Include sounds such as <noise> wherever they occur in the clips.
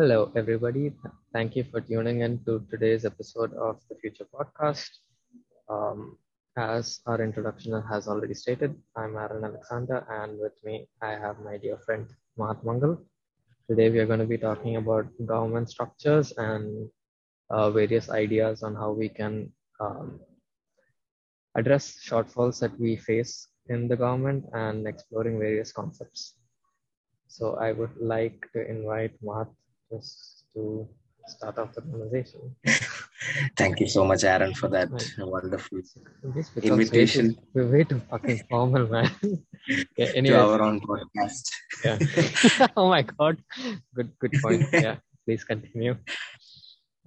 Hello, everybody. Thank you for tuning in to today's episode of the Future Podcast. Um, as our introduction has already stated, I'm Aaron Alexander, and with me, I have my dear friend Mahath Mangal. Today, we are going to be talking about government structures and uh, various ideas on how we can um, address shortfalls that we face in the government and exploring various concepts. So I would like to invite Mahath just to start off the conversation. <laughs> Thank you so much, Aaron, for that wonderful This invitation Way too, we're way too fucking formal, man. okay, <laughs> to our own podcast. yeah. <laughs> oh my god, good, good point. Yeah, please continue.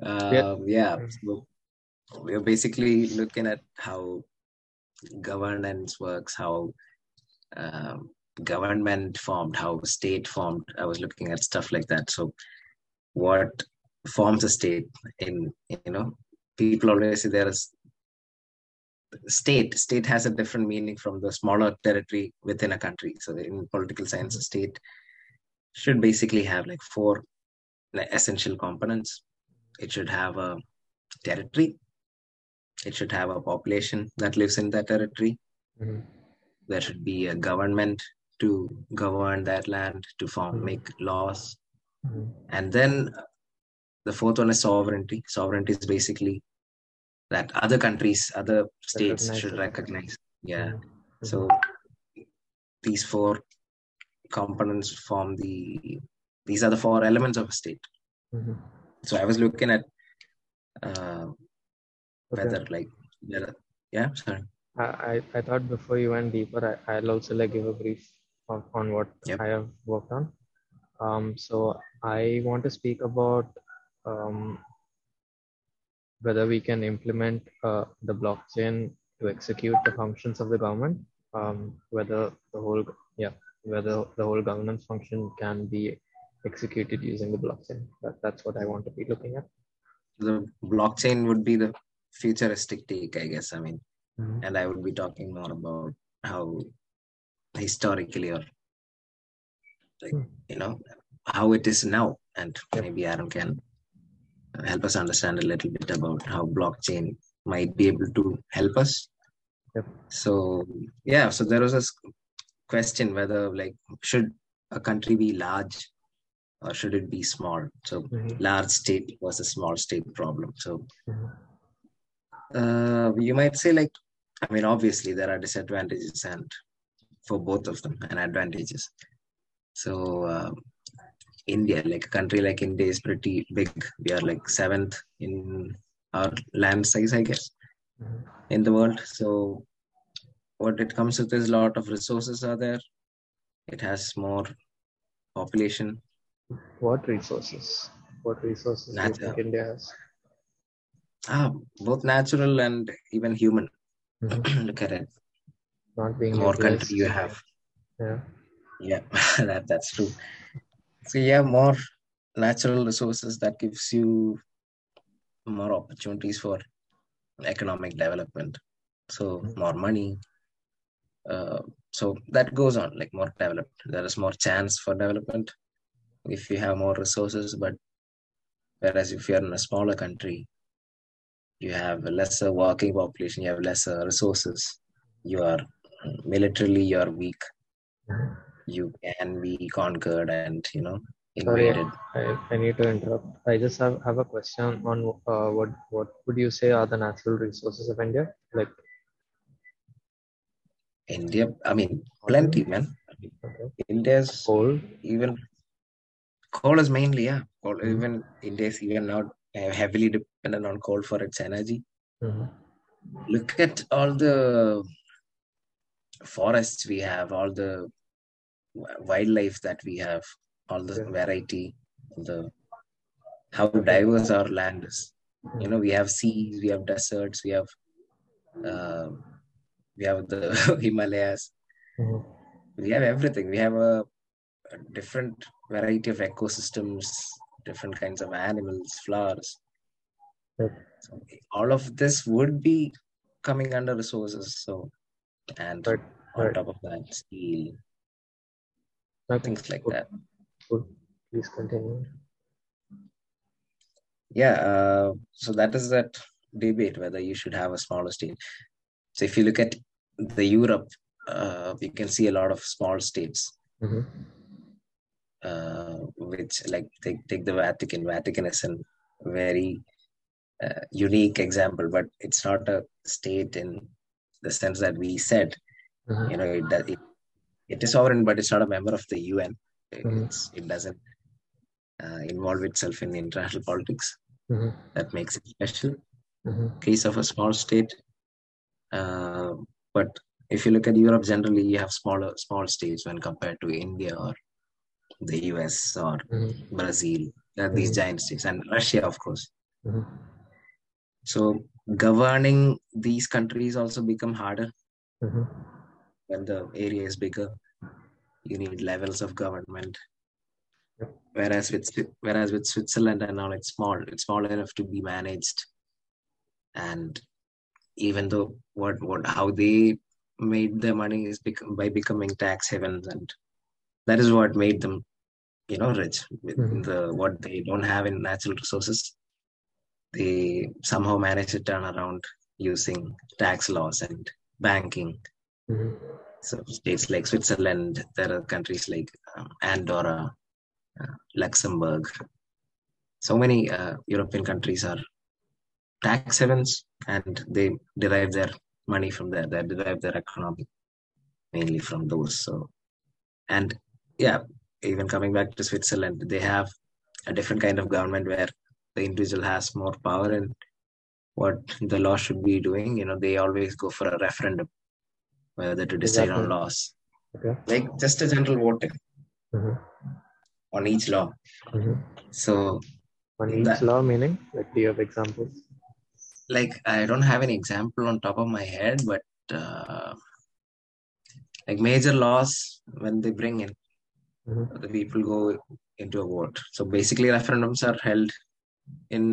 Uh, yeah, so we're basically looking at how governance works, how um, government formed, how state formed. I was looking at stuff like that. So, what forms a state? In you know, people always say there is state. State has a different meaning from the smaller territory within a country. So, in political science, a state should basically have like four essential components. It should have a territory. It should have a population that lives in that territory. Mhm. There should be a government to govern that land, to form, Mhm. make laws. Mhm. And then the fourth one is sovereignty. Sovereignty is basically that other countries, other states Recognize should it. recognize. Yeah. Mhm. So these four components form the, these are the four elements of a state. Mhm. So I was looking at uh, Okay. whether like, there yeah, sorry. I, I, I thought before you went deeper, I, I'll also like give a brief on, on what Yep. I have worked on. Um, so I want to speak about um, whether we can implement uh, the blockchain to execute the functions of the government. Um, whether the whole yeah whether the whole governance function can be executed using the blockchain. That, that's what I want to be looking at. The blockchain would be the futuristic take, I guess. I mean, Mhm. and I would be talking more about how historically or like you know how it is now, and maybe Aaron can help us understand a little bit about how blockchain might be able to help us. Yep. So yeah, so there was a question whether like should a country be large or should it be small? So Mhm. large state versus small state problem. So Mhm. uh, you might say like i mean obviously there are disadvantages and for both of them and advantages so uh, india like a country like india is pretty big we are like seventh in our land size i guess Mhm. in the world so what it comes with is a lot of resources are there it has more population What resources? What resources do you Nat- think India has? ah, both natural and even human Mhm. <clears throat> look at it Not being more country you have Yeah. Yeah, <laughs> that that's true. So yeah, more natural resources that gives you more opportunities for economic development. So more money. Uh, so that goes on like more developed. There is more chance for development if you have more resources. But whereas if you're in a smaller country, you have a lesser working population. You have lesser resources. You are militarily you are weak. You can be conquered and you know Sorry, invaded. I, I need to interrupt. I just have, have a question on uh, what what would you say are the natural resources of India? Like, India, I mean, plenty, man. okay, India's coal. even coal is mainly, yeah. Coal, Mhm. Even India is even now heavily dependent on coal for its energy. Mhm. Look at all the forests we have, all the wildlife that we have, all the Yeah. variety, the how diverse our land is. You know, we have seas, we have deserts, we have uh, we have the <laughs> Himalayas, Mhm. we have everything. We have a, a different variety of ecosystems, different kinds of animals, flowers. So all of this would be coming under resources. So, and Right, on right. top of that, steel, Things like that. good. Please continue. yeah, uh, so that is that debate whether you should have a smaller state. So if you look at the Europe, uh, you can see a lot of small states. Mm-hmm. Uh, which like take take the Vatican. Vatican is a very uh, unique example, but it's not a state in the sense that we said. Mm-hmm. You know, it, it it is sovereign, but it's not a member of the UN. Mhm. It doesn't uh, involve itself in international politics. Mm-hmm. That makes it special. Mm-hmm. Case of a small state. Uh, but if you look at Europe generally, you have smaller small states when compared to India or the US or Mm-hmm. Brazil. These Mhm. giant states and Russia, of course. Mm-hmm. So governing these countries also become harder Mm-hmm. when the area is bigger. You need levels of government. Whereas with whereas with Switzerland and all, it's small. It's small enough to be managed. And even though what what how they made their money is become by becoming tax havens, and that is what made them, you know, rich with Mhm. the what they don't have in natural resources. They somehow manage to turn around using tax laws and banking Mm-hmm. So states like Switzerland, there are countries like um, Andorra, uh, Luxembourg. So many uh, European countries are tax havens, and they derive their money from there. They derive their economy mainly from those. So, and yeah, even coming back to Switzerland, they have a different kind of government where the individual has more power in what the law should be doing. You know, they always go for a referendum whether to decide on laws Okay. like just a general voting Mm-hmm. on each law. Mm-hmm. So, On each that- law, meaning, like, do you have examples? like, I don't have any example on top of my head, but uh, like major laws, when they bring in, Mm-hmm. the people go into a vote. So basically, referendums are held in.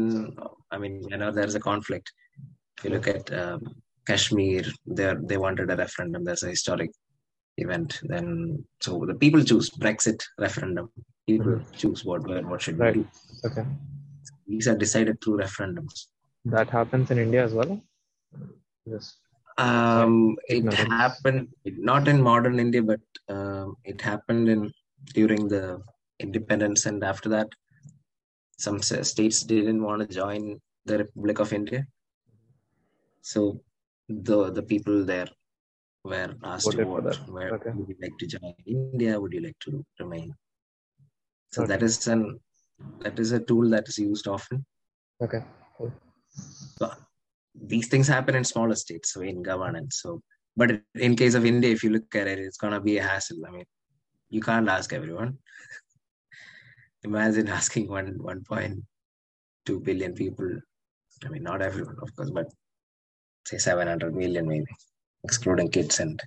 I mean, whenever there's a conflict. If you look at um, Kashmir, they they wanted a referendum. There's a historic event. Then, so the people choose Brexit referendum. People choose what where what should Right. we do. Okay. These are decided through referendums. That happens in India as well? Yes. Um, it Ignorance. happened not in modern India, but um, it happened in during the independence, and after that, some states didn't want to join the Republic of India. So the the people there were asked to Voted for vote. Where Okay. would you like to join India? Would you like to remain? So Okay. that is an that is a tool that is used often. Okay. Cool. these things happen in smaller states so in governance so but in case of india if you look at it it's going to be a hassle i mean you can't ask everyone <laughs> imagine asking one 1.2 billion people i mean not everyone of course but say 700 million maybe excluding kids and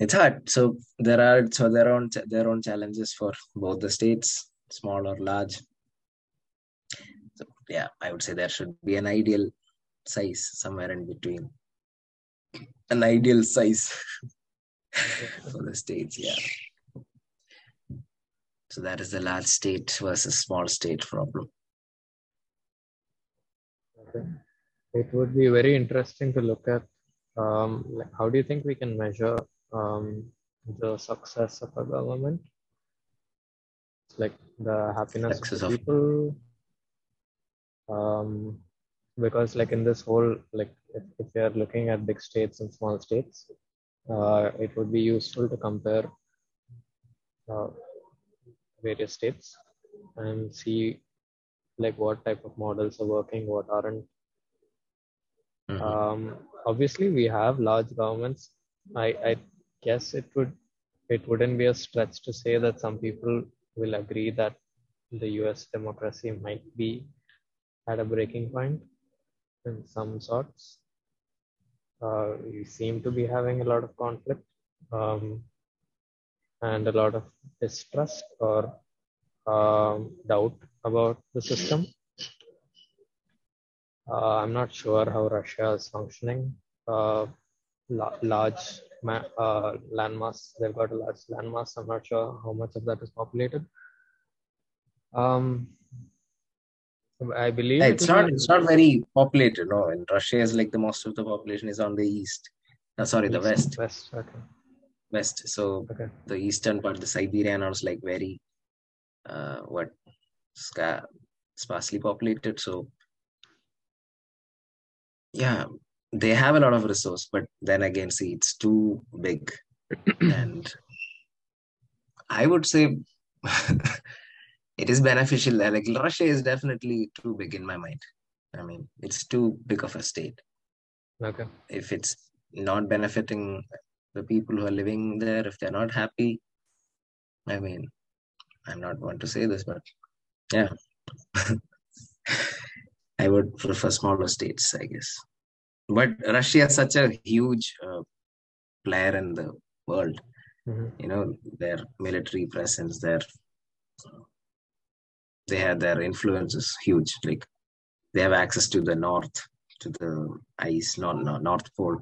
it's hard. So there are so their own their own challenges for both the states small or large. So yeah i would say there should be an ideal size somewhere in between. An ideal size <laughs> for the states yeah. So that is the large state versus small state problem. Okay. It would be very interesting to look at um, like how do you think we can measure um, the success of a government? It's like the happiness Success of the people. Um, because like in this whole like if, if we are looking at big states and small states, uh, it would be useful to compare uh, various states and see like what type of models are working, what aren't. Mhm. Um, obviously, we have large governments. I, I guess it would it wouldn't be a stretch to say that some people will agree that the U.S. democracy might be at a breaking point in some sorts. Uh, we seem to be having a lot of conflict um, and a lot of distrust or um, doubt about the system. Uh, I'm not sure how Russia is functioning. Uh, la- large ma- uh, landmass, they've got a large landmass. I'm not sure how much of that is populated. Um, I believe it's not. It's not very populated. No, in Russia is like the most of the population is on the east. No, sorry, the west. West. Okay. West. So okay. the eastern part, the Siberian, was like very, uh, what, sparsely populated. So yeah, they have a lot of resource, but then again, see, it's too big, <clears throat> and I would say <laughs> it is beneficial. Like Russia is definitely too big in my mind. I mean, it's too big of a state. Okay. If it's not benefiting the people who are living there, if they're not happy, I mean, I'm not one to say this, but yeah, <laughs> I would prefer smaller states, I guess. But Russia is such a huge uh, player in the world. Mm-hmm. You know, their military presence, their they have their influence is huge. Like they have access to the north, to the ice, not, not north pole.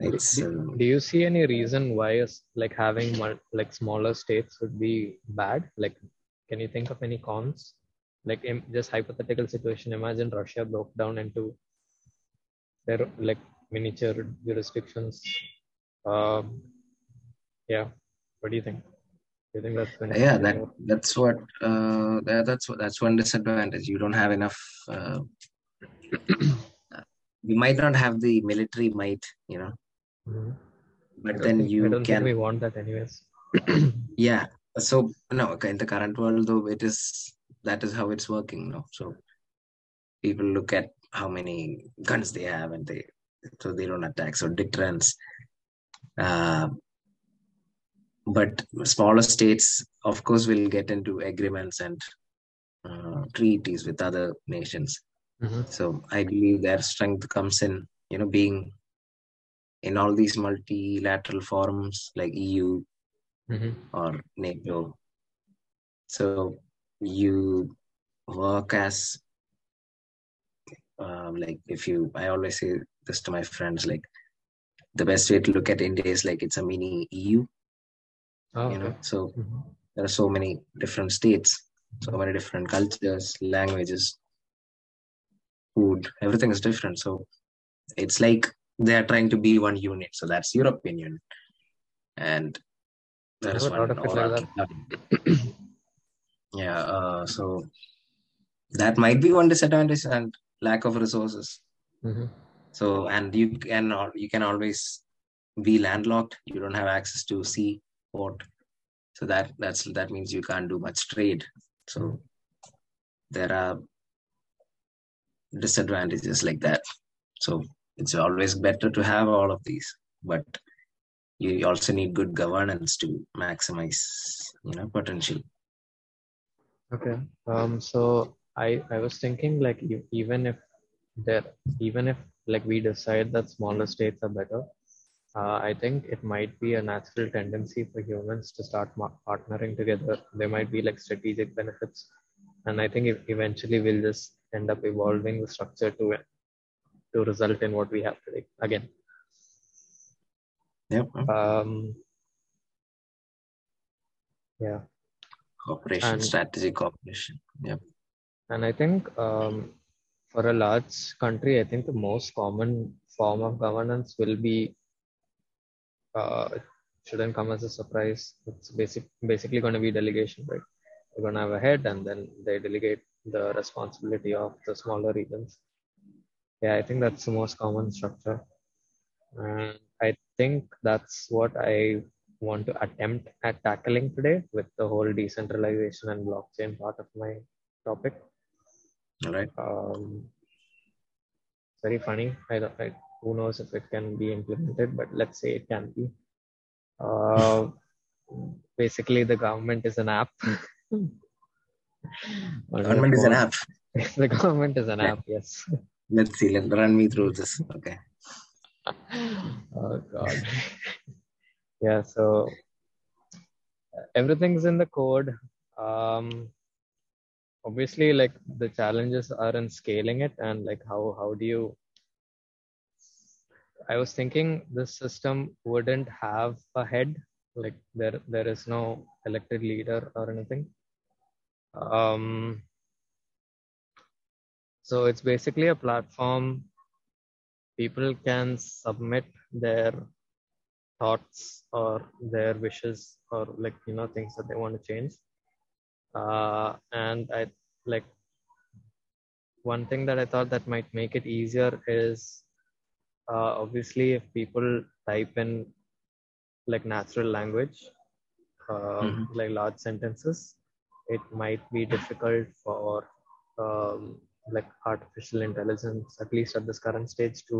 It's, do, uh, do you see any reason why like having like smaller states would be bad? Like, can you think of any cons? Like, in just hypothetical situation. Imagine Russia broke down into their like miniature jurisdictions. Um, yeah, what do you think? you think that's yeah that that's what uh that, that's what that's one disadvantage you don't have enough uh, <clears throat> you might not have the military might you know mm-hmm. but then think, you can think we want that anyways <clears throat> yeah so no okay in the current world though it is that is how it's working no so people look at how many guns they have and they so they don't attack so deterrence uh, but smaller states, of course, will get into agreements and uh, treaties with other nations. Mm-hmm. So I believe their strength comes in, you know, being in all these multilateral forums like EU mm-hmm. or NATO. So you work as um, like if you i always say this to my friends like the best way to look at india is like it's a mini eu Oh, you know? so mm-hmm. there are so many different states so many different cultures languages food everything is different. So it's like they are trying to be one unit. So that's european union. And there is one like <clears throat> <clears throat> yeah uh, so that might be one disadvantage and lack of resources. Mm-hmm. so and you can you can always be landlocked. You don't have access to sea port. So that that's that means you can't do much trade. So there are disadvantages like that. So it's always better to have all of these but you also need good governance to maximize you know potential okay um so i i was thinking like even if there even if like we decide that smaller states are better uh, I think it might be a natural tendency for humans to start partnering together. There might be like strategic benefits, and I think eventually we'll just end up evolving the structure to to result in what we have today. Again. Yep. Um, yeah. Cooperation, and, strategic cooperation. Yep. And I think um, for a large country, I think the most common form of governance will be uh, shouldn't come as a surprise. It's basic, basically going to be delegation, right? We're going to have a head and then they delegate the responsibility of the smaller regions. Yeah, I think that's the most common structure. And I think that's what I want to attempt at tackling today with the whole decentralization and blockchain part of my topic. All right. Um, very funny. I don't, I who knows if it can be implemented, but let's say it can be. Uh, basically, the government is an app. <laughs> government is an app. <laughs> the government is an app, yes. Let's see. Let run me through this. Okay. <laughs> oh God. Yeah. So everything's in the code. Um, obviously, like the challenges are in scaling it, and like how how do you I was thinking this system wouldn't have a head, like there there is no elected leader or anything. Um, so it's basically a platform people can submit their thoughts or their wishes or like you know things that they want to change uh, and i like one thing that i thought that might make it easier is uh, obviously if people type in like natural language uh, Mhm. like large sentences it might be difficult for um, like artificial intelligence at least at this current stage to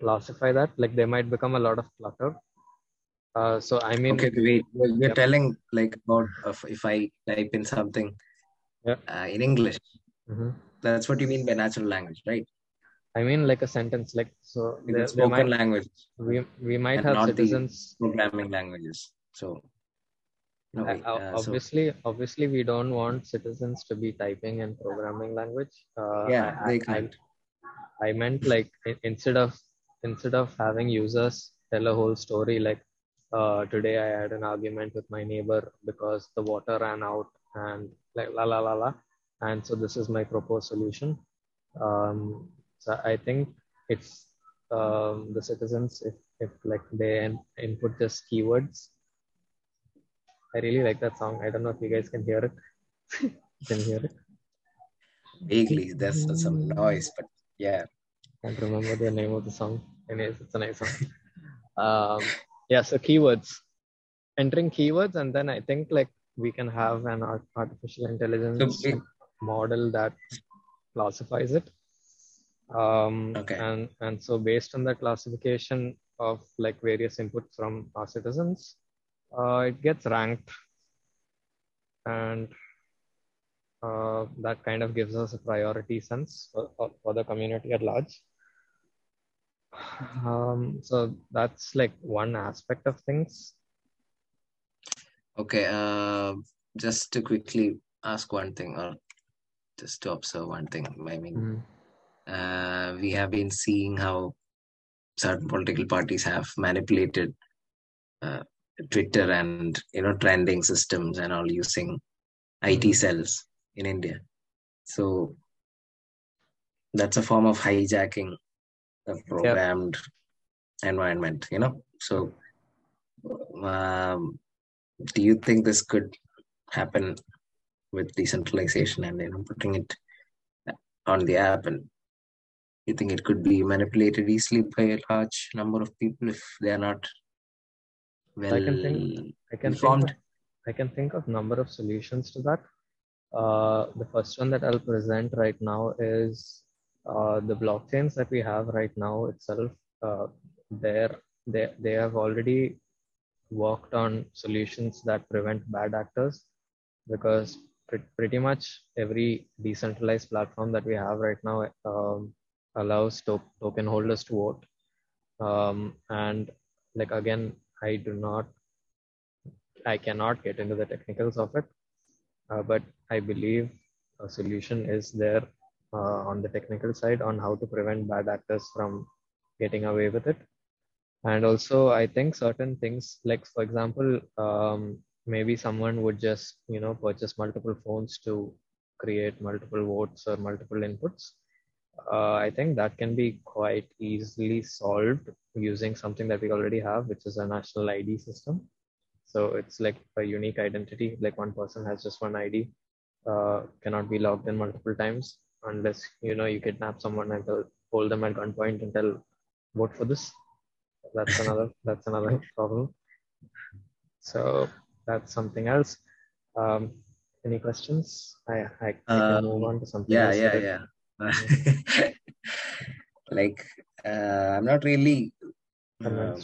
classify that like they might become a lot of clutter uh, so i mean Okay, wait. You're Yep. telling like about if I type in something Yeah. uh, in English. Mhm. That's what you mean by natural language, right? i mean like a sentence like so Like there, spoken might, language, we, we might have citizens programming languages. So, no, Uh, wait, uh, uh, so obviously, obviously, we don't want citizens to be typing in programming language. Uh, yeah, I, they can't. I, I meant like instead of instead of having users tell a whole story like uh, today I had an argument with my neighbor because the water ran out and like la la la la, and so this is my proposed solution. Um, so I think it's um, the citizens if if like they in- input just keywords I really like that song. I don't know if you guys can hear it. can hear it. Vaguely, there's some noise, but yeah. Can't remember the name of the song. Anyways, it's a nice song. <laughs> um, yeah, so keywords. Entering keywords, and then I think like we can have an artificial intelligence So model that classifies it. Um, Okay. And and so based on the classification of like various inputs from our citizens, uh, it gets ranked, and uh, that kind of gives us a priority sense for, for the community at large. Um, so that's like one aspect of things. Okay, uh, just to quickly ask one thing, or just to observe one thing. I mean, Mhm. uh, we have been seeing how certain political parties have manipulated uh, Twitter and you know trending systems and all using IT Mhm. cells in India. So that's a form of hijacking a programmed environment, you know. So, um, do you think this could happen with decentralization and you know putting it on the app and you think it could be manipulated easily by a large number of people if they are not well I can think- I can think informed? of, I can think of number of solutions to that. Uh, the first one that I'll present right now is uh, the blockchains that we have right now itself. Uh, they're, they they have already worked on solutions that prevent bad actors because pre- pretty much every decentralized platform that we have right now um, allows to- token holders to vote. Um, and like again, I do not, I cannot get into the technicals of it, uh, but I believe a solution is there on the technical side on how to prevent bad actors from getting away with it. And also, I think certain things, like for example, um, maybe someone would just, you know, purchase multiple phones to create multiple votes or multiple inputs. Uh, I think that can be quite easily solved using something that we already have, which is a national ID system. So it's like a unique identity, like one person has just one ID, uh, cannot be logged in multiple times unless you know you kidnap someone and tell, hold them at gunpoint and tell vote for this. That's another <laughs> that's another problem. So that's something else. Um, any questions? I I, I can Um, move on to something yeah else. yeah yeah <laughs> like uh, i'm not really um,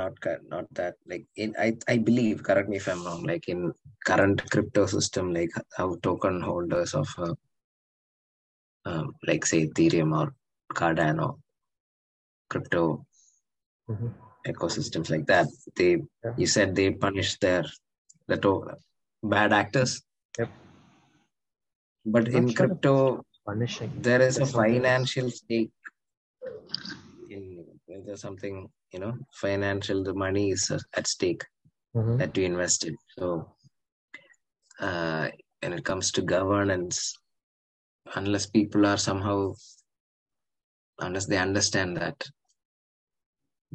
not not that like in i i believe correct me if i'm wrong like in current crypto system like how token holders of uh, um, like say ethereum or cardano crypto Mhm. ecosystems like that they Yeah. you said they punish their the to- bad actors Yep. but I'm in sure crypto Punishing. there is a There's something else. financial stake in there's something you know financial the money is at stake Mhm. that we invested so uh when it comes to governance unless people are somehow unless they understand that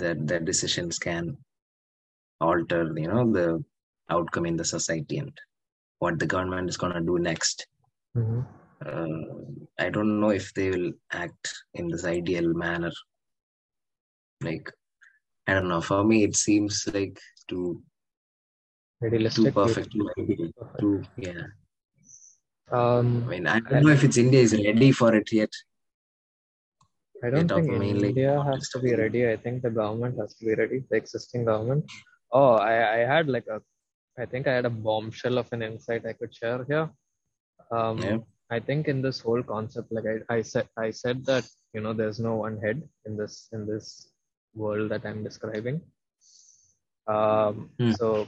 that their decisions can alter you know the outcome in the society and what the government is going to do next Mm-hmm. uh, i don't know if they will act in this ideal manner like i don't know for me it seems like too too perfect too ideal, too yeah Um, i mean i don't know if it's india is ready for it yet I don't think India has to be ready. I think the government has to be ready, the existing government. Oh, I, I had like a, I think I had a bombshell of an insight I could share here. Um, Yeah. I think in this whole concept, like I, I said, I said that you know there's no one head in this in this world that I'm describing. Um, Hmm. So,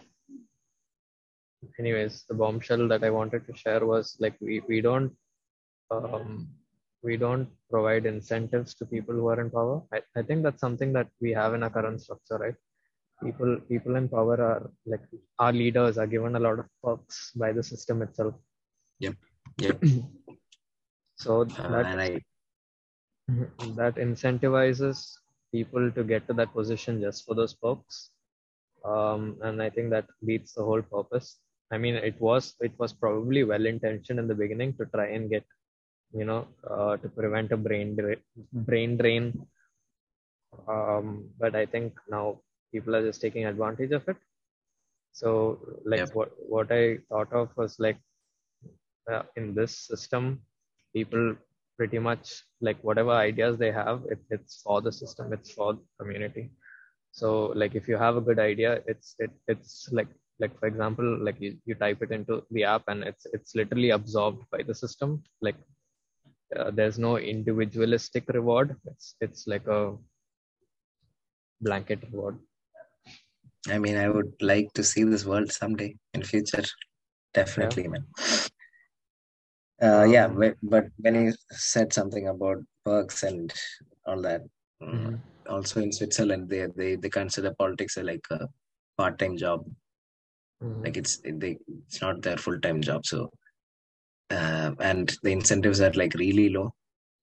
anyways, the bombshell that I wanted to share was like we we don't um, we don't provide incentives to people who are in power. I, I think that's something that we have in our current structure, right? People people in power are like our leaders are given a lot of perks by the system itself. Yep. Yep. So Uh, that and I that incentivizes people to get to that position just for those perks. Um, and I think that beats the whole purpose. I mean, it was it was probably well intentioned in the beginning to try and get, you know, uh, to prevent a brain dra- brain drain. Um, but I think now people are just taking advantage of it. So, like Yep. what what I thought of was like uh, in this system, people pretty much like whatever ideas they have, it, it's for the system, it's for the community. So like if you have a good idea, it's it it's like like for example, like you, you type it into the app and it's it's literally absorbed by the system. Like uh, there's no individualistic reward. It's it's like a blanket reward. I mean, I would like to see this world someday in future. Definitely, man. Uh, yeah, Um, but, but when you said something about perks and all that, mm, Mhm. also in Switzerland, they they they consider politics like a part-time job. Mhm. Like it's they it's not their full-time job. So, uh, and the incentives are like really low.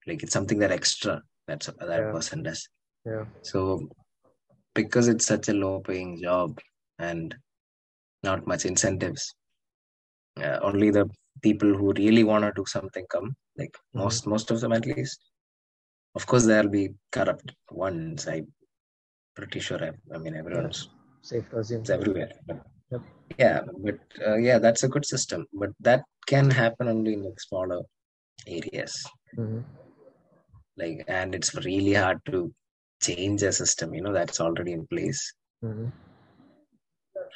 Like it's something that extra that's that Yeah. person does. Yeah. So because it's such a low paying job and not much incentives, uh, only the people who really want to do something come, like Mhm. most most of them at least. Of course, there'll be corrupt ones. I'm pretty sure. I, I mean, everyone's Safe to assume. it's everywhere. But, Yep. Yeah, but uh, yeah, that's a good system. But that can happen only in like smaller areas. Mhm. Like, and it's really hard to change a system. You know, that's already in place. Mhm.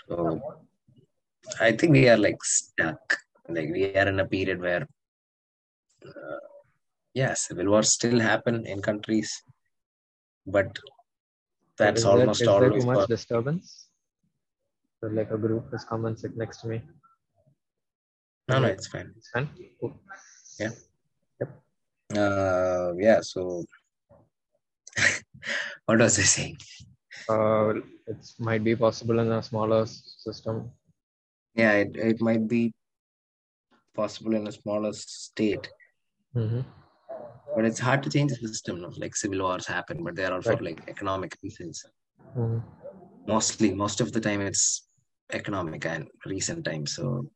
So I think we are like stuck. Like we are in a period where, uh, yeah, civil wars still happen in countries, but that's is there, almost is all there too much disturbance? So like a group has come and sit next to me. No, no, it's fine. It's fine. Cool. Uh, yeah. So, <laughs> what was I saying? Uh, it might be possible in a smaller system. Yeah, it, it might be possible in a smaller state, Mhm. but it's hard to change the system. No? Like civil wars happen, but they are also Right. like economic reasons. Mhm. Mostly, most of the time, it's economic and recent times. So,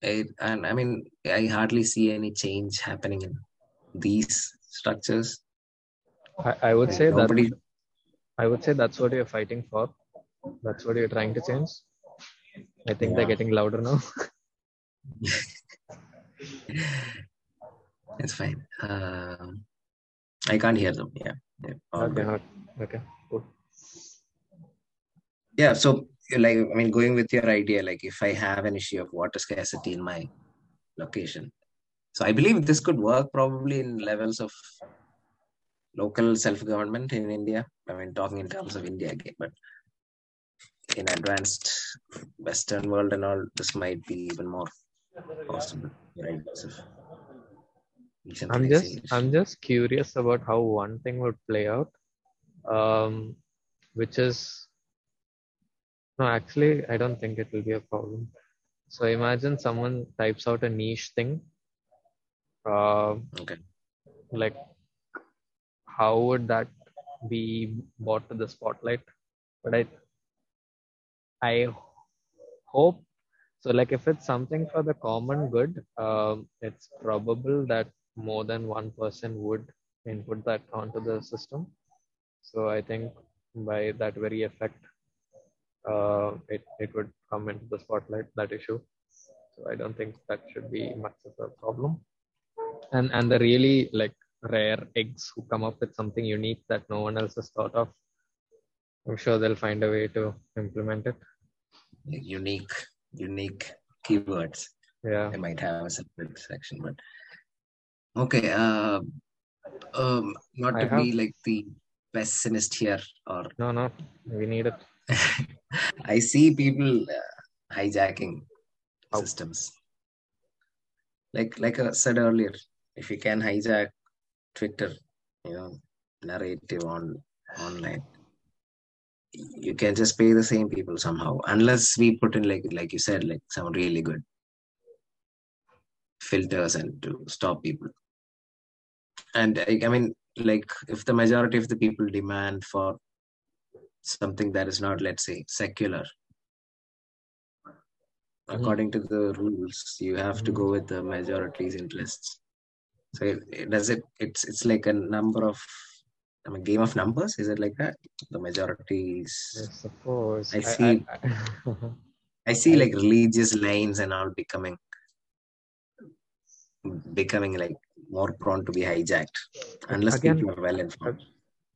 it, and I mean, I hardly see any change happening in these structures. I, I would say that I would say that's what you're fighting for. That's what you're trying to change. I think they're getting louder now. <laughs> it's fine. Um, I can't hear them. Yeah. yeah okay, good. okay, cool. Yeah, so like I mean, going with your idea, like if I have an issue of water scarcity in my location, so I believe this could work probably in levels of local self-government in India. I mean, talking in terms of India again, but in advanced Western world and all, this might be even more possible. Right? So, I'm just. I'm just curious about how one thing would play out, um, which is no, actually, I don't think it will be a problem. So imagine someone types out a niche thing Uh, Okay. like, how would that be brought to the spotlight? But I, I hope so. Like, if it's something for the common good, um, it's probable that more than one person would input that onto the system. So I think by that very effect, uh, it, it would come into the spotlight, that issue. So I don't think that should be much of a problem. And and the really like rare eggs who come up with something unique that no one else has thought of, I'm sure they'll find a way to implement it. Unique, unique keywords. Yeah. They might have a separate section, but okay. Uh, um, not I to be like the pessimist here, or No, no, we need it. <laughs> I see people uh, hijacking How? systems. Like like I said earlier, if you can hijack Twitter, you know, narrative on online, you can just pay the same people somehow. Unless we put in like like you said, like some really good filters and to stop people. And I, I mean, like if the majority of the people demand for something that is not, let's say, secular, mm-hmm. according to the rules, you have to go mm-hmm. with the majority's interests. So it, it does it. It's it's like a number of, I mean, game of numbers. Is it like that? The majorities. I suppose. I see. I, I <laughs> see like religious lines and all becoming becoming like more prone to be hijacked unless Again, people are well informed.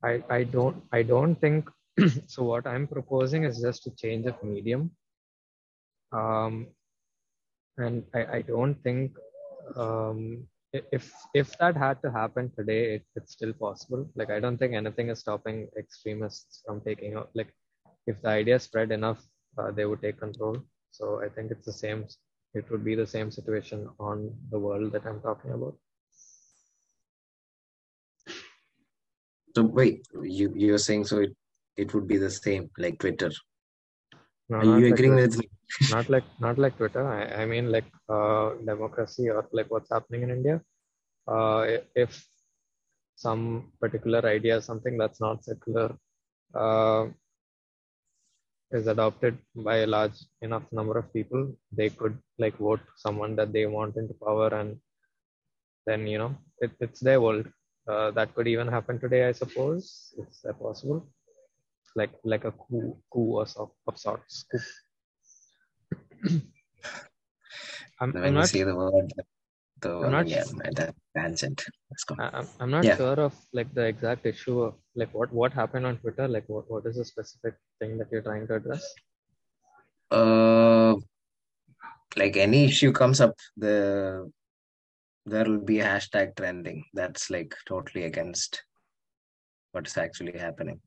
I, I don't I don't think <clears throat> so what I'm proposing is just a change of medium. Um and I, I don't think um i- if if that had to happen today it, it's still possible. Like I don't think anything is stopping extremists from taking out like if the idea spread enough uh, they would take control. So I think it's the same it would be the same situation on the world that I'm talking about. So wait, you you're saying so it, it would be the same like Twitter. No, Are you agreeing that. with me? Not like not like Twitter. I, I mean like uh, democracy or like what's happening in India. Uh, if some particular idea, something that's not secular, uh, is adopted by a large enough number of people, they could like vote someone that they want into power, and then you know it, it's their world. Uh, that could even happen today, I suppose. It's that possible, like like a coup, coup or so, of sorts. Coup. <coughs> I'm, I'm not say the word, the word, not yeah, that tangent. Let's go. I- I'm, I'm not Yeah. sure of like the exact issue of like what what happened on Twitter. Like what, what is the specific thing that you're trying to address? Uh, like any issue comes up, the there will be a hashtag trending. That's like totally against what is actually happening.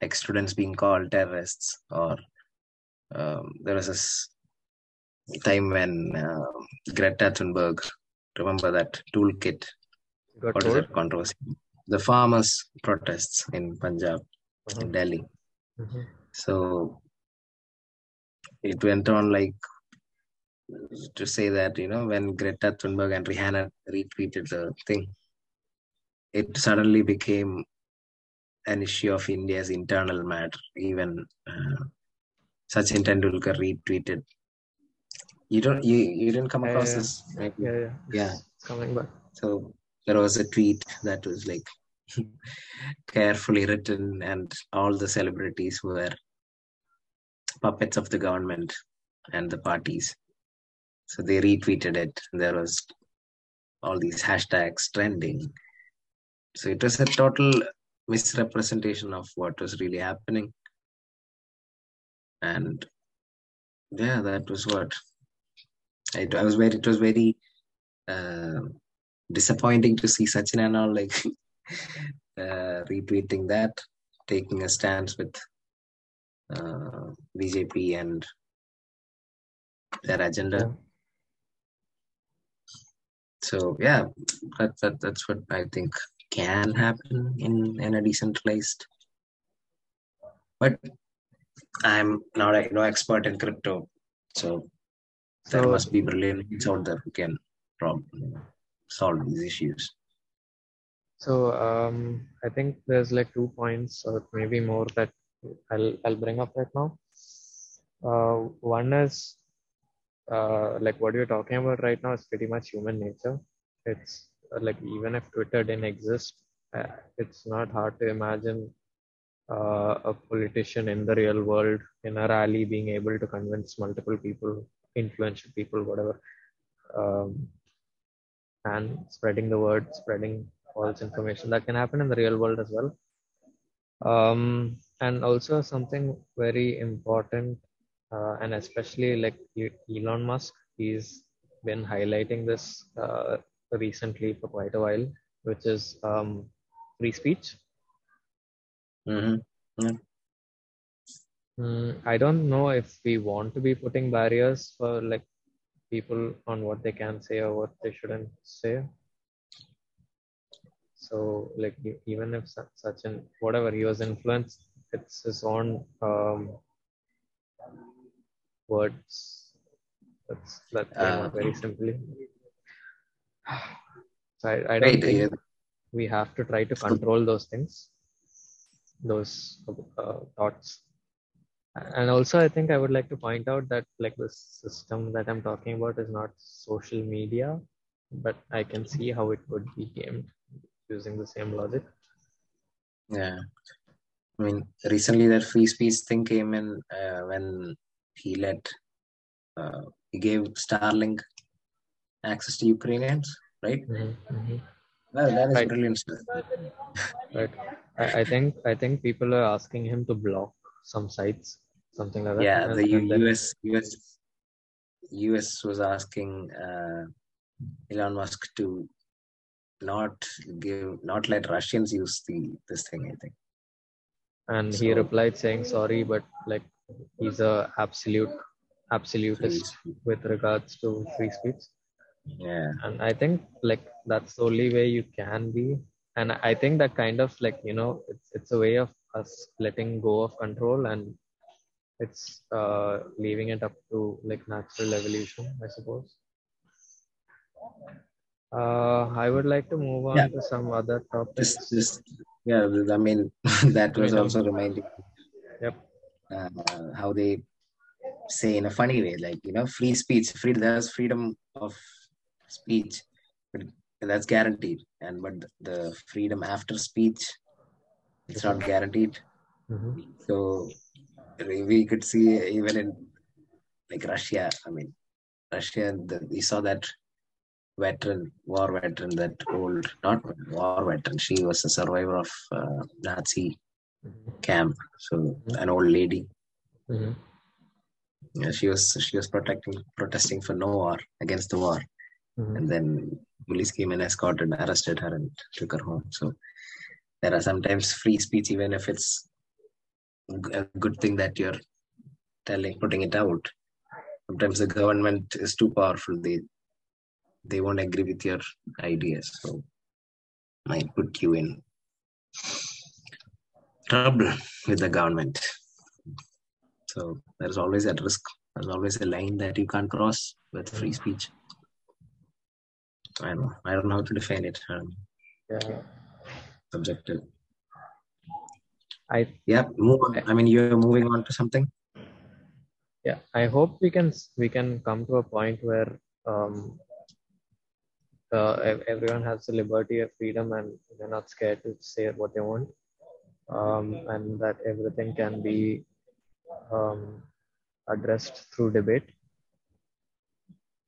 Like students being called terrorists, or um, there was this time when uh, Greta Thunberg, remember that toolkit? Got What is that controversy? The farmers' protests in Punjab, in Mhm, Delhi. mhm. So it went on like to say that you know when Greta Thunberg and Rihanna retweeted the thing, it suddenly became an issue of India's internal matter. Even uh, Sachin Tendulkar retweeted. You don't you you didn't come across yeah, this? Yeah, yeah. Yeah. It's, it's coming back. So there was a tweet that was like <laughs> carefully written, and all the celebrities were puppets of the government and the parties. So they retweeted it. There was all these hashtags trending. So it was a total misrepresentation of what was really happening. And yeah, that was what I, I was very. It was very. Uh, disappointing to see Sachin and all like <laughs> uh, retweeting that, taking a stance with uh, BJP and their agenda. So yeah, that, that that's what I think can happen in, in a decentralized. But I'm not a no expert in crypto, so there must be brilliant out there who can solve these issues? So um, I think there's like two points, or maybe more, that I'll I'll bring up right now. Uh, one is uh, like what you're talking about right now is pretty much human nature. It's uh, like even if Twitter didn't exist, uh, it's not hard to imagine uh, a politician in the real world in a rally being able to convince multiple people, influential people, whatever, um, and spreading the word, spreading false information that can happen in the real world as well. Um, and also something very important, uh, and especially like Elon Musk, he's been highlighting this uh, recently for quite a while, which is um, free speech. Mm-hmm. Yeah. Mm, I don't know if we want to be putting barriers for like people on what they can say or what they shouldn't say. So like even if such an whatever he was influenced, it's his own um, words. That's that uh, very simply. So I, I don't think we have to try to control those things those uh, thoughts and also i think i would like to point out that like the system that i'm talking about is not social media but i can see how it could be gamed using the same logic yeah i mean recently that free speech thing came in uh, when he let uh, he gave starlink access to ukrainians right mm-hmm. Mm-hmm. Well, that is right. brilliant. right. I, I, think I think people are asking him to block some sites, something like that. Yeah, the U- US US US was asking uh, Elon Musk to not give not let Russians use the this thing. I think. And so, he replied saying sorry, but like he's a absolute absolutist with regards to free speech yeah and i think like that's the only way you can be and i think that kind of like you know it's it's a way of us letting go of control and it's uh leaving it up to like natural evolution i suppose. Uh i would like to move on yeah. to some other topics. Just, just yeah i mean <laughs> that was also reminding yep. Uh, how they say in a funny way like you know free speech free there's freedom of speech but that's guaranteed. And but the freedom after speech it's not guaranteed. Mm-hmm. so we could see even in like russia i mean russia the, we saw that veteran war veteran that old not war veteran she was a survivor of uh, nazi mm-hmm. camp so mm-hmm. an old lady mm-hmm. yeah, she was she was protecting protesting for no war against the war Mm-hmm. And then police came and escorted, arrested her, and took her home. So there are sometimes free speech, even if it's a good thing that you're telling, putting it out. Sometimes the government is too powerful. They they won't agree with your ideas, so might put you in trouble with the government. So there's always that risk. There's always a line that you can't cross with free speech. I don't know. I don't know how to define it. Um, yeah. Subjective. I yeah. Move on. I mean, you're moving on to something. Yeah, I hope we can we can come to a point where um, uh, everyone has the liberty of freedom and they're not scared to say what they want, um, and that everything can be um, addressed through debate.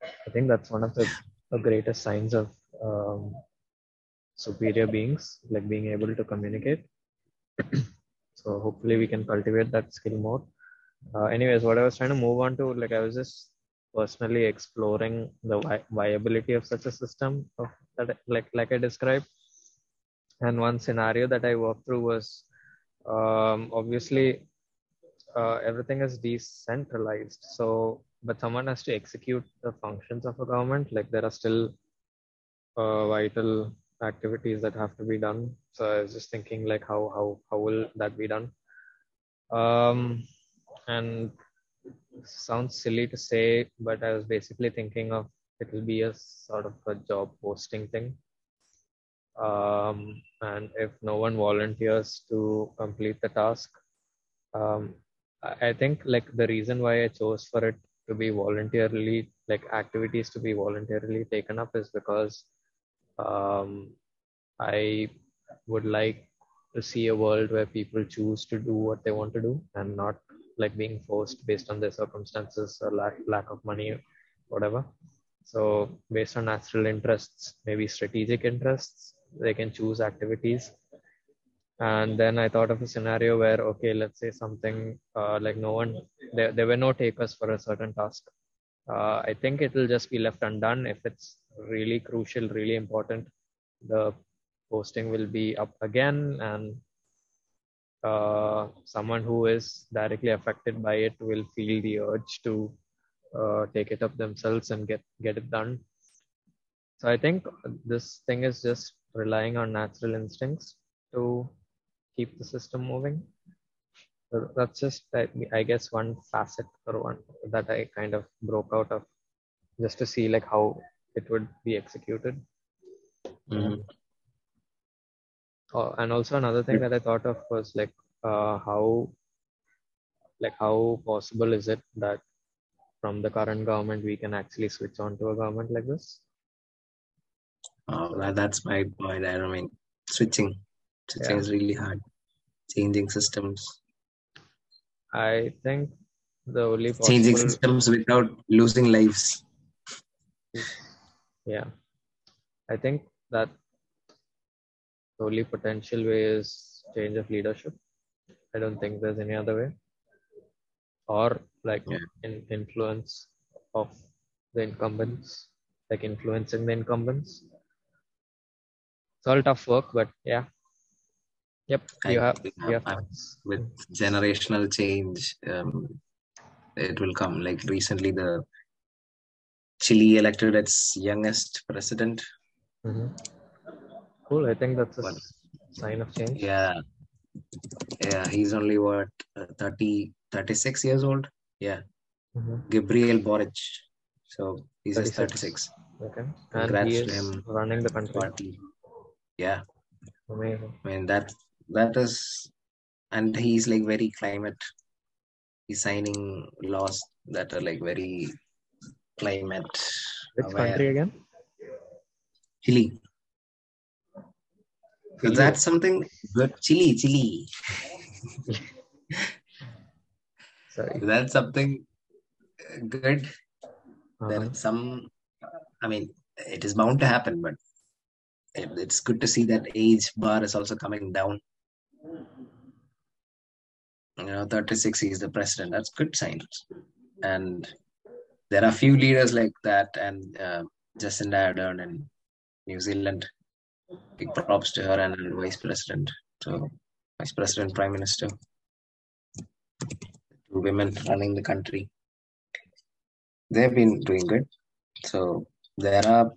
I think that's one of the the greatest signs of um, superior beings, like being able to communicate. <clears throat> so hopefully we can cultivate that skill more. Uh, anyways, what I was trying to move on to, like I was just personally exploring the vi- viability of such a system of that, like like I described. And one scenario that I walked through was um, obviously uh, everything is decentralized. So but someone has to execute the functions of a government like there are still uh, vital activities that have to be done so i was just thinking like how how how will that be done um and sounds silly to say but i was basically thinking of it will be a sort of a job posting thing. Um, and if no one volunteers to complete the task, um, I think like the reason why I chose for it to be voluntarily like activities to be voluntarily taken up is because um, I would like to see a world where people choose to do what they want to do and not like being forced based on their circumstances or lack, lack of money, whatever. So based on natural interests, maybe strategic interests, they can choose activities and then i thought of a scenario where okay let's say something uh, like no one there, there were no takers for a certain task uh, i think it will just be left undone if it's really crucial really important the posting will be up again and uh, someone who is directly affected by it will feel the urge to uh, take it up themselves and get get it done so i think this thing is just relying on natural instincts to keep the system moving. That's just, I guess, one facet or one that I kind of broke out of just to see like how it would be executed. Mm-hmm. Oh, and also another thing that I thought of was like uh, how, like how possible is it that from the current government we can actually switch on to a government like this? Oh, that's my point. I don't mean switching Switching yeah. is really hard. Changing systems. I think the only possible... changing systems without losing lives. Yeah, I think that the only potential way is change of leadership. I don't think there's any other way. Or like yeah. in influence of the incumbents, like influencing the incumbents. It's all tough work, but yeah, Yep, you have, you have with generational change, um, it will come. Like recently, the Chile elected its youngest president. Mm-hmm. Cool. I think that's a but, sign of change. Yeah, yeah. He's only what uh, 30, 36 years old. Yeah, mm-hmm. Gabriel Boric. So he's 36. 36. Okay, and he is him. running the country. Party. Yeah. Amazing. I mean that that is and he's like very climate he's signing laws that are like very climate which aware. country again? Chile. So that's something good. Chile chile. Sorry. <laughs> That's something good uh-huh. there is some i mean it is bound to happen but it's good to see that age bar is also coming down you know 36 he's the president. That's good signs. And there are few leaders like that and uh, jacinda ardern in new zealand. Big props to her and vice president. So vice president prime minister. Two women running the country. They've been doing good. So there are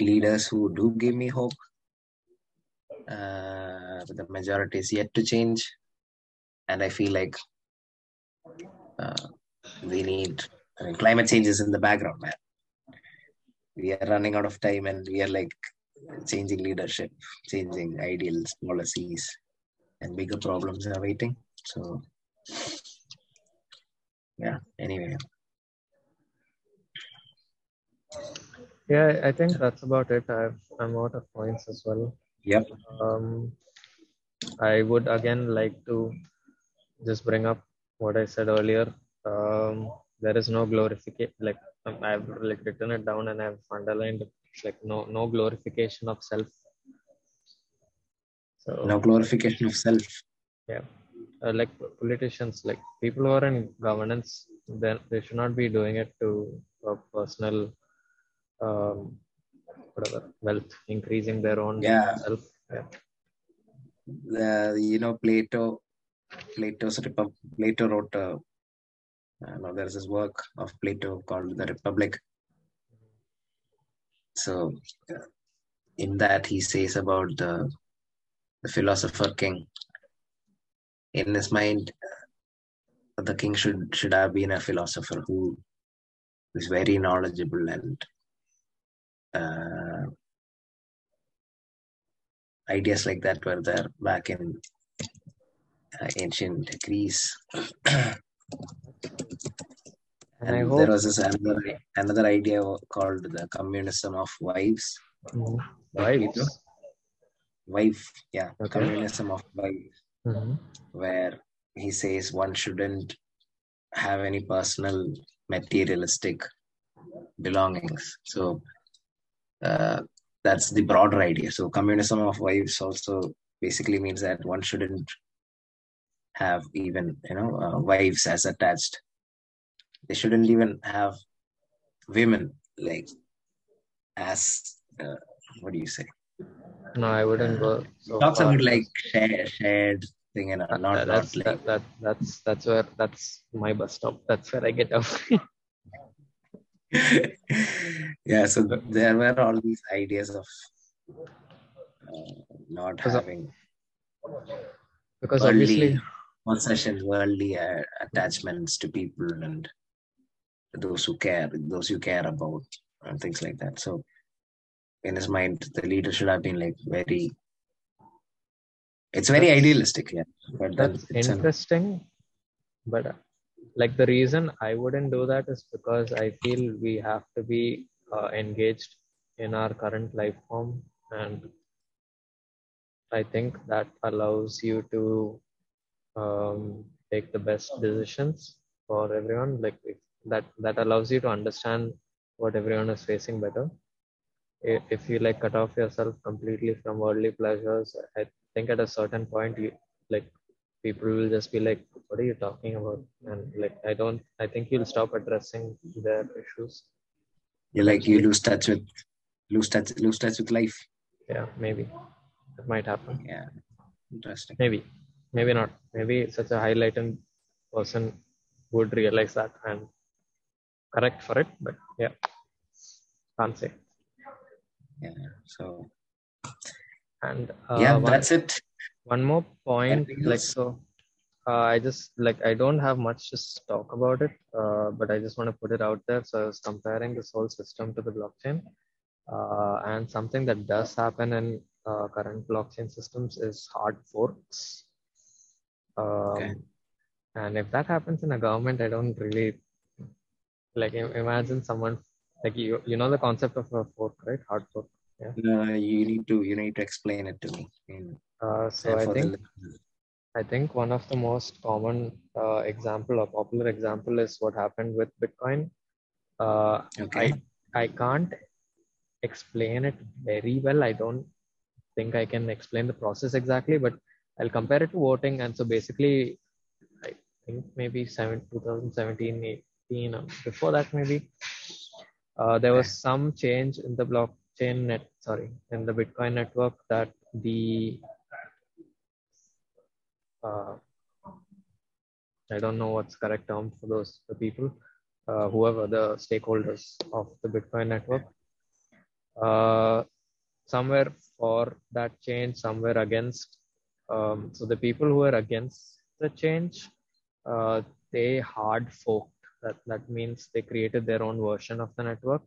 leaders who do give me hope uh, the majority is yet to change and I feel like uh, we need I mean, climate change is in the background, man. We are running out of time, and we are like changing leadership, changing ideals, policies, and bigger problems are waiting. So, yeah. Anyway. Yeah, I think that's about it. I've, I'm out of points as well. Yep. Um, I would again like to just bring up what I said earlier. Um, there is no glorification. Like um, I've like written it down and I've underlined it. like no no glorification of self. So no glorification of self. Yeah, uh, like politicians, like people who are in governance, then they should not be doing it to a personal, um, whatever wealth, increasing their own yeah. self. Yeah. The, you know Plato Plato's Republic. Plato wrote, uh, know, there's this work of Plato called The Republic. So, in that, he says about the, the philosopher king. In his mind, the king should should have been a philosopher who is very knowledgeable and uh, ideas like that were there back in uh, ancient Greece. and, and there was this another, another idea called the communism of wives. Mm-hmm. Wives? Wife, yeah, okay. communism of wives, mm-hmm. where he says one shouldn't have any personal materialistic belongings. So uh, that's the broader idea. So communism of wives also basically means that one shouldn't have even you know uh, wives as attached. They shouldn't even have women like as uh, what do you say? No, I wouldn't go. So talks about like shared, shared thing and not, that, that's, not like... that, that that's that's where that's my bus stop. That's where I get off. <laughs> <laughs> yeah, so there were all these ideas of uh, not because having because obviously possessions, worldly uh, attachments to people and those who care, those you care about, and things like that. So, in his mind, the leader should have been like very. It's very that's, idealistic, yeah. But that's interesting, an... but like the reason I wouldn't do that is because I feel we have to be uh, engaged in our current life form, and I think that allows you to um, take the best decisions for everyone. Like that, that allows you to understand what everyone is facing better. If you like cut off yourself completely from worldly pleasures, I think at a certain point you like people will just be like, "What are you talking about?" And like, I don't. I think you'll stop addressing their issues. You like you lose touch with lose touch lose touch with life. Yeah, maybe it might happen. Yeah, interesting. Maybe, maybe not. Maybe such a highlighted person would realize that and correct for it. But yeah, can't say. Yeah. So. And uh, yeah, that's it one more point like so uh, i just like i don't have much to talk about it uh, but i just want to put it out there. So i was comparing this whole system to the blockchain uh, and something that does happen in uh, current blockchain systems is hard forks. Um, okay. and if that happens in a government i don't really like imagine someone like you you know the concept of a fork right? Hard fork yeah? No, you need to you need to explain it to me. in uh, so I think I think one of the most common uh, example or popular example is what happened with Bitcoin. Uh, okay. I I can't explain it very well. I don't think I can explain the process exactly, but I'll compare it to voting. And so basically, I think maybe seven, 2017, 18, or before that maybe, uh, there was some change in the blockchain net, sorry, in the Bitcoin network that the uh, I don't know what's correct term for those the people, uh, whoever the stakeholders of the Bitcoin network. Uh, somewhere for that change, somewhere against. Um, so the people who are against the change, uh, they hard forked. That that means they created their own version of the network,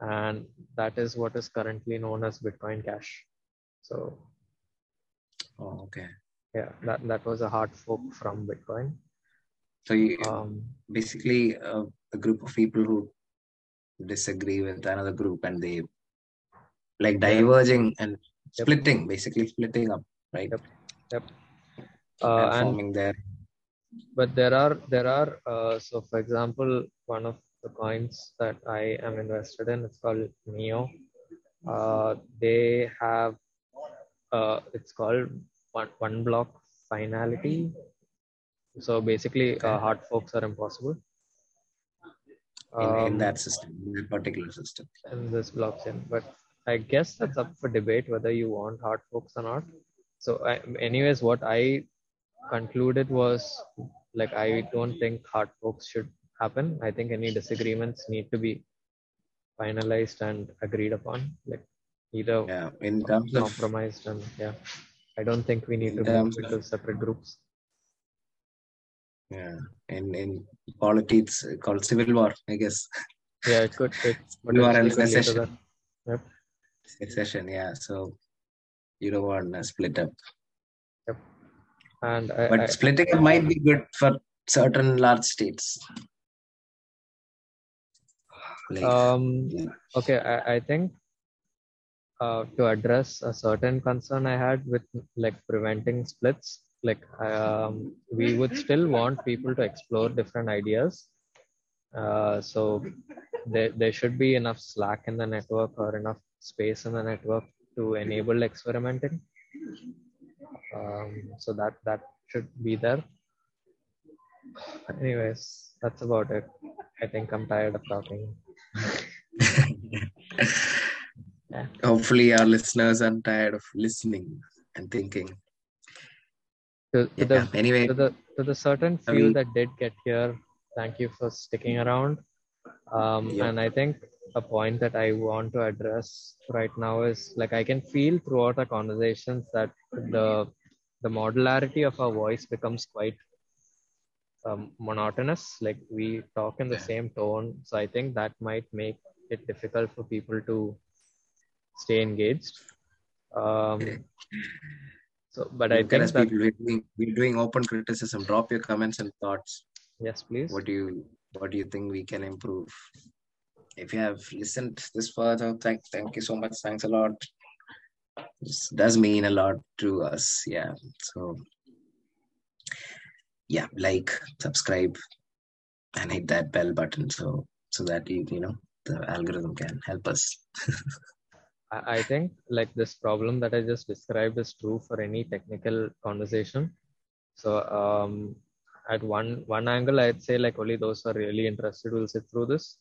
and that is what is currently known as Bitcoin Cash. So. Oh, okay yeah that, that was a hard fork from bitcoin. So you, um, basically uh, a group of people who disagree with another group and they like diverging and yep. splitting basically splitting up right? Yep. Yep. Uh, and forming their but there are there are uh, so for example one of the coins that i am invested in it's called neo. Uh, they have uh, it's called one, one block finality. So basically, uh, hard forks are impossible. In, um, in that system, in that particular system. In this blockchain. But I guess that's up for debate whether you want hard forks or not. So, I, anyways, what I concluded was like, I don't think hard forks should happen. I think any disagreements need to be finalized and agreed upon. Like, either yeah, in terms compromised of, and yeah. I don't think we need to move into separate groups. Yeah, in in politics called civil war, I guess. Yeah, it could. It you are in potentially could lead to secession. Yep. Secession, yeah. So you don't want to split up. Yep. And I, But I, splitting up might be good for certain large states. Like, um, yeah. okay, I, I think uh, to address a certain concern I had with like preventing splits, like um, we would still want people to explore different ideas. Uh, so there, there should be enough slack in the network or enough space in the network to enable experimenting. Um, so that that should be there. Anyways, that's about it. I think I'm tired of talking. <laughs> Yeah. Hopefully, our listeners aren't tired of listening and thinking. To, to Yeah. the Anyway, to the to the certain I few mean- that did get here, thank you for sticking around. Um, Yeah. And I think a point that I want to address right now is like I can feel throughout our conversations that the the modularity of our voice becomes quite um, monotonous. Like we talk in the Yeah. same tone, so I think that might make it difficult for people to stay engaged. Um, so, but I look at think that people, we're doing, we're doing open criticism. Drop your comments and thoughts. yes, please. What do you What do you think we can improve? If you have listened this far, so thank thank you so much. Thanks a lot. This does mean a lot to us. Yeah. So yeah, like, subscribe, and hit that bell button so so that you you know the algorithm can help us. <laughs> I think like this problem that I just described is true for any technical conversation. So um, at one one angle, I'd say like only those who are really interested will sit through this.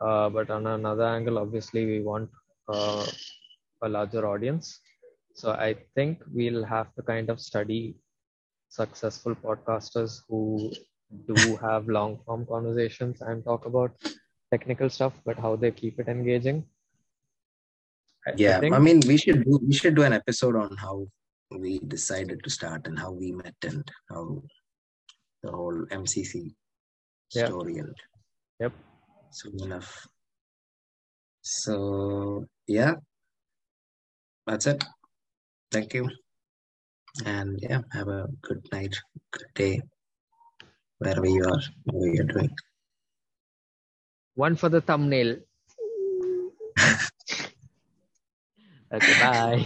Uh, but on another angle, obviously we want uh, a larger audience. So I think we'll have to kind of study successful podcasters who do have long form conversations and talk about technical stuff, but how they keep it engaging. I- I Yeah, I, think- mean we should do we should do an episode on how we decided to start and how we met and how the whole MCC Yeah. story and Yep. soon enough. So yeah, that's it. Thank you, and yeah, have a good night, good day, wherever you are, whatever you're doing. One for the thumbnail. Okay, <laughs> bye.